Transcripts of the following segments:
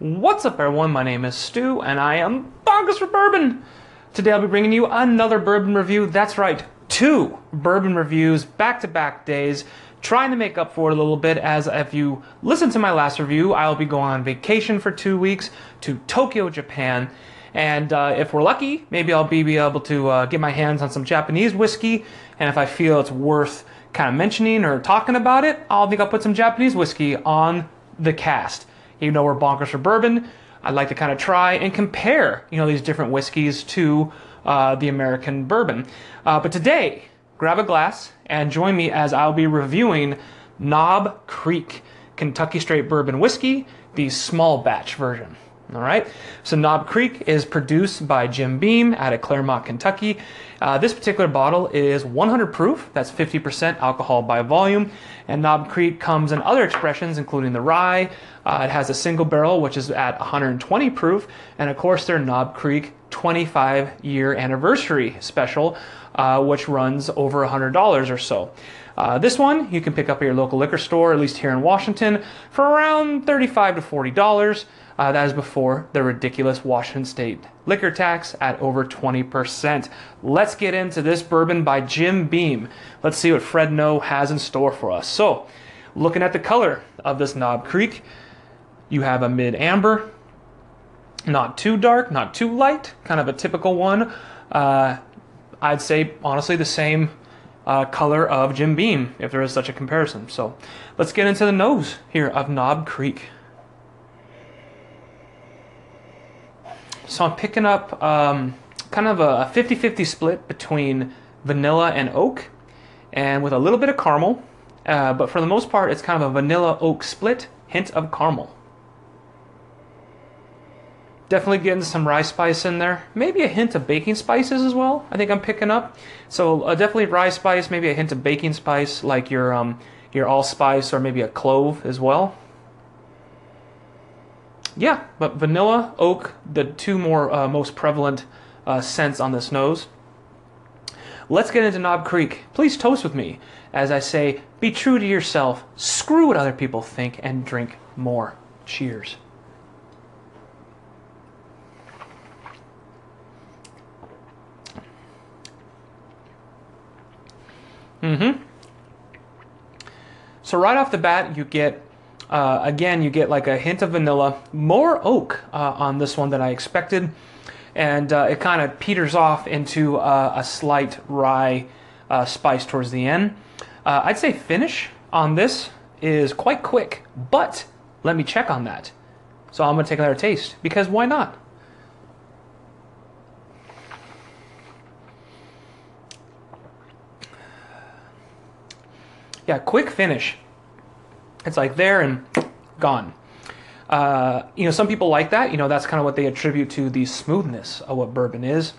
What's up, everyone? My name is Stu, and I am Bonkers for Bourbon. Today I'll be bringing you another bourbon review. That's right, two bourbon reviews back to back days, trying to make up for it a little bit. As if you listen to my last review, I'll be going on vacation for two weeks to Tokyo, Japan. And uh, if we're lucky, maybe I'll be, be able to uh, get my hands on some Japanese whiskey. And if I feel it's worth kind of mentioning or talking about it, I'll think I'll put some Japanese whiskey on the cast even though we're bonkers for bourbon, I'd like to kind of try and compare, you know, these different whiskeys to uh, the American bourbon. Uh, but today, grab a glass and join me as I'll be reviewing Knob Creek Kentucky Straight Bourbon Whiskey, the small batch version. All right. So Knob Creek is produced by Jim Beam out of Clermont, Kentucky. Uh, this particular bottle is 100 proof. That's 50% alcohol by volume. And Knob Creek comes in other expressions, including the rye. Uh, it has a single barrel, which is at 120 proof. And of course, their Knob Creek 25 year anniversary special, uh, which runs over $100 or so. Uh, this one you can pick up at your local liquor store, at least here in Washington, for around 35 to $40. Uh, that is before the ridiculous Washington State liquor tax at over 20%. Let's get into this bourbon by Jim Beam. Let's see what Fred Noe has in store for us. So, looking at the color of this Knob Creek, you have a mid amber, not too dark, not too light, kind of a typical one. Uh, I'd say, honestly, the same uh, color of Jim Beam, if there is such a comparison. So, let's get into the nose here of Knob Creek. So I'm picking up um, kind of a 50 50 split between vanilla and oak, and with a little bit of caramel. Uh, but for the most part, it's kind of a vanilla oak split, hint of caramel. Definitely getting some rye spice in there. Maybe a hint of baking spices as well. I think I'm picking up. So uh, definitely rye spice, maybe a hint of baking spice, like your um, your allspice or maybe a clove as well. Yeah, but vanilla, oak, the two more uh, most prevalent uh, scents on this nose. Let's get into Knob Creek. Please toast with me as I say, be true to yourself, screw what other people think, and drink more. Cheers. Mm-hmm. So right off the bat, you get uh, again, you get like a hint of vanilla, more oak uh, on this one than I expected, and uh, it kind of peters off into uh, a slight rye uh, spice towards the end. Uh, I'd say finish on this is quite quick, but let me check on that. So I'm gonna take another taste because why not? Yeah, quick finish. It's like there and gone. Uh, you know, some people like that. You know, that's kind of what they attribute to the smoothness of what bourbon is.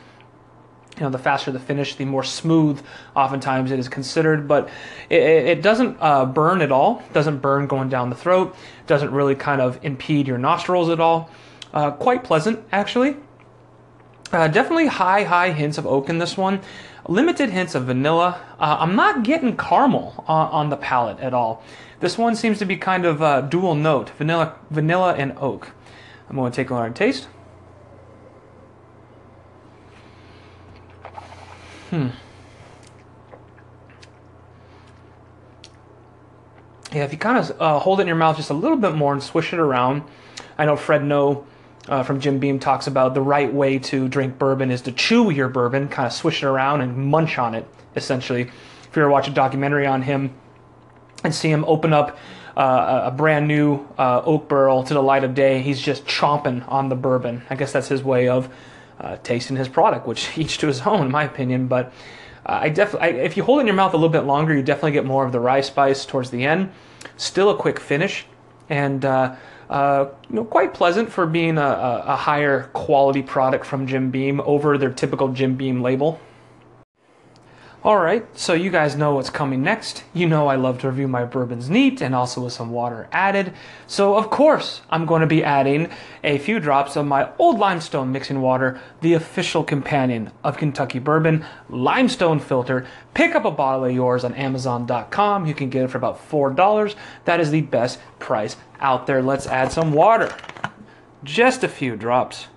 You know, the faster the finish, the more smooth oftentimes it is considered. But it, it doesn't uh, burn at all. Doesn't burn going down the throat. Doesn't really kind of impede your nostrils at all. Uh, quite pleasant, actually. Uh, definitely high, high hints of oak in this one. Limited hints of vanilla. Uh, I'm not getting caramel on, on, the palate at all. This one seems to be kind of uh, dual note, vanilla, vanilla and oak. I'm going to take a hard taste. Hmm. Yeah, if you kind of uh, hold it in your mouth just a little bit more and swish it around. I know Fred Noe uh, from Jim Beam talks about the right way to drink bourbon is to chew your bourbon, kind of swish it around and munch on it, essentially. If you ever watch a documentary on him and see him open up uh, a brand new uh, oak barrel to the light of day, he's just chomping on the bourbon. I guess that's his way of uh, tasting his product, which each to his own, in my opinion. But uh, I definitely, if you hold it in your mouth a little bit longer, you definitely get more of the rye spice towards the end. Still a quick finish, and uh, you know, quite pleasant for being a, a, higher quality product from Jim Beam over their typical Jim Beam label. Alright, so you guys know what's coming next. You know I love to review my bourbons neat and also with some water added. So of course I'm going to be adding a few drops of my old limestone mixing water, the official companion of Kentucky Bourbon, limestone filter. Pick up a bottle of yours on Amazon.com. You can get it for about $4. That is the best price out there. Let's add some water. Just a few drops.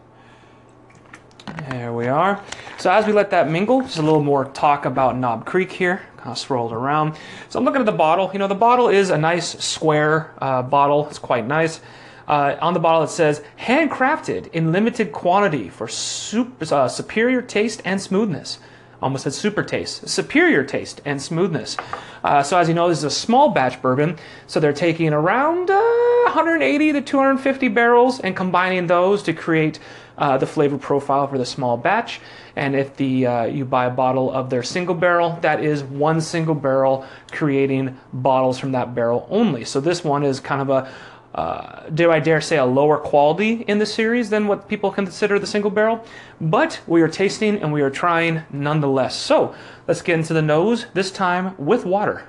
There we are. So as we let that mingle, just a little more talk about Knob Creek here. Kind of swirled around. So I'm looking at the bottle. You know, the bottle is a nice square uh, bottle. It's quite nice. Uh, on the bottle it says, handcrafted in limited quantity for super, uh, superior taste and smoothness. Almost said super taste. Superior taste and smoothness. Uh, so as you know, this is a small batch bourbon. So they're taking around 180 uh, to 250 barrels and combining those to create uh, the flavor profile for the small batch. And if the uh, you buy a bottle of their single barrel, that is one single barrel creating bottles from that barrel only. So this one is kind of a uh, do I dare say a lower quality in the series than what people consider the single barrel, but we are tasting and we are trying nonetheless. So let's get into the nose, this time with water.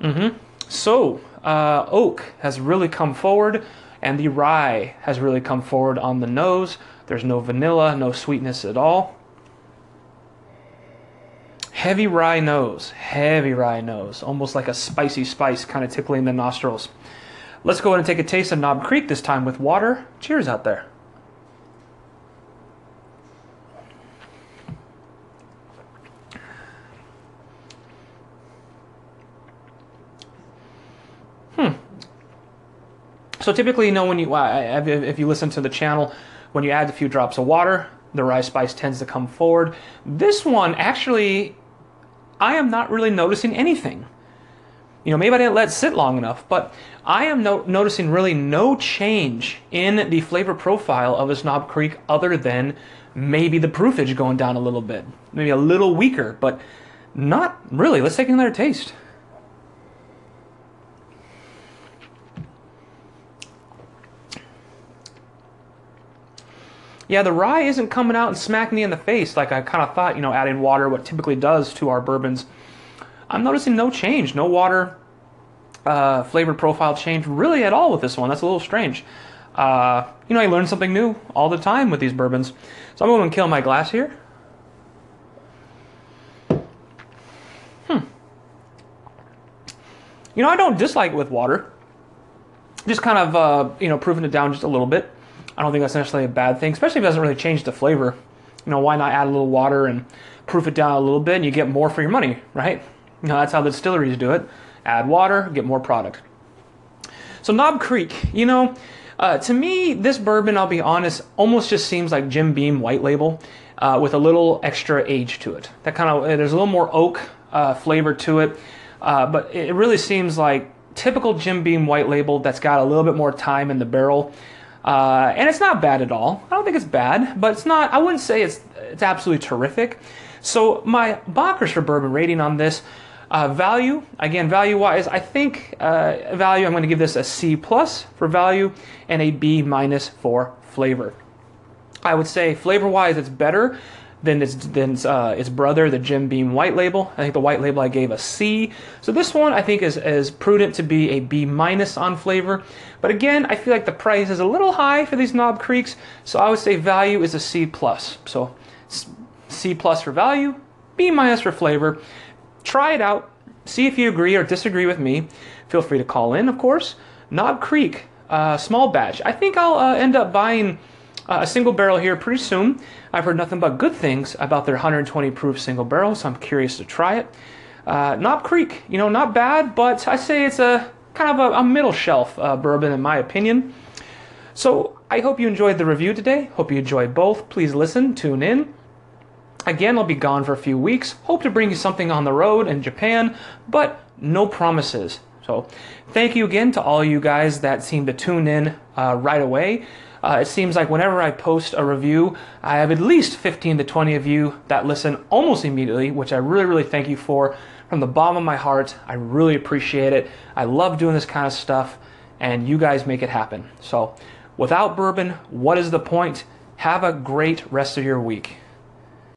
Mm-hmm. So uh, oak has really come forward, and the rye has really come forward on the nose. There's no vanilla, no sweetness at all. Heavy rye nose, heavy rye nose, almost like a spicy spice kind of tickling the nostrils. Let's go ahead and take a taste of Knob Creek this time with water. Cheers out there. Hmm. So typically, you know, when you if you listen to the channel, when you add a few drops of water, the rye spice tends to come forward. This one actually, I am not really noticing anything. You know, maybe I didn't let it sit long enough, but I am no- noticing really no change in the flavor profile of a Knob Creek other than maybe the proofage going down a little bit. Maybe a little weaker, but not really. Let's take another taste. Yeah, the rye isn't coming out and smacking me in the face like I kind of thought, you know, adding water, what typically does to our bourbons. I'm noticing no change, no water uh, flavor profile change really at all with this one. That's a little strange. Uh, you know, I learn something new all the time with these bourbons. So I'm going to kill my glass here. Hmm. You know, I don't dislike it with water. Just kind of, uh, you know, proving it down just a little bit. I don't think that's necessarily a bad thing, especially if it doesn't really change the flavor. You know, why not add a little water and proof it down a little bit and you get more for your money, right? You know, that's how the distilleries do it. Add water, get more product. So Knob Creek, you know, uh, to me, this bourbon, I'll be honest, almost just seems like Jim Beam White Label uh, with a little extra age to it. That kind of there's a little more oak uh, flavor to it, uh, but it really seems like typical Jim Beam White Label that's got a little bit more time in the barrel. Uh, and it's not bad at all. I don't think it's bad, but it's not. I wouldn't say it's it's absolutely terrific. So my Bonkers for bourbon rating on this uh, value again value wise, I think uh, value. I'm going to give this a C plus for value and a B minus for flavor. I would say flavor wise, it's better than its than its, uh, its brother, the Jim Beam White Label. I think the White Label I gave a C. So this one I think is is prudent to be a B minus on flavor. But again, I feel like the price is a little high for these Knob Creeks, so I would say value is a C plus. So C plus for value, B minus for flavor. Try it out. See if you agree or disagree with me. Feel free to call in, of course. Knob Creek, uh, small batch. I think I'll uh, end up buying uh, a single barrel here pretty soon. I've heard nothing but good things about their 120 proof single barrel, so I'm curious to try it. Uh, Knob Creek, you know, not bad, but I say it's a kind of a, a middle shelf uh, bourbon in my opinion. So I hope you enjoyed the review today. Hope you enjoyed both. Please listen, tune in. Again, I'll be gone for a few weeks. Hope to bring you something on the road in Japan, but no promises. So, thank you again to all you guys that seem to tune in uh, right away. Uh, it seems like whenever I post a review, I have at least 15 to 20 of you that listen almost immediately, which I really, really thank you for from the bottom of my heart. I really appreciate it. I love doing this kind of stuff, and you guys make it happen. So, without bourbon, what is the point? Have a great rest of your week.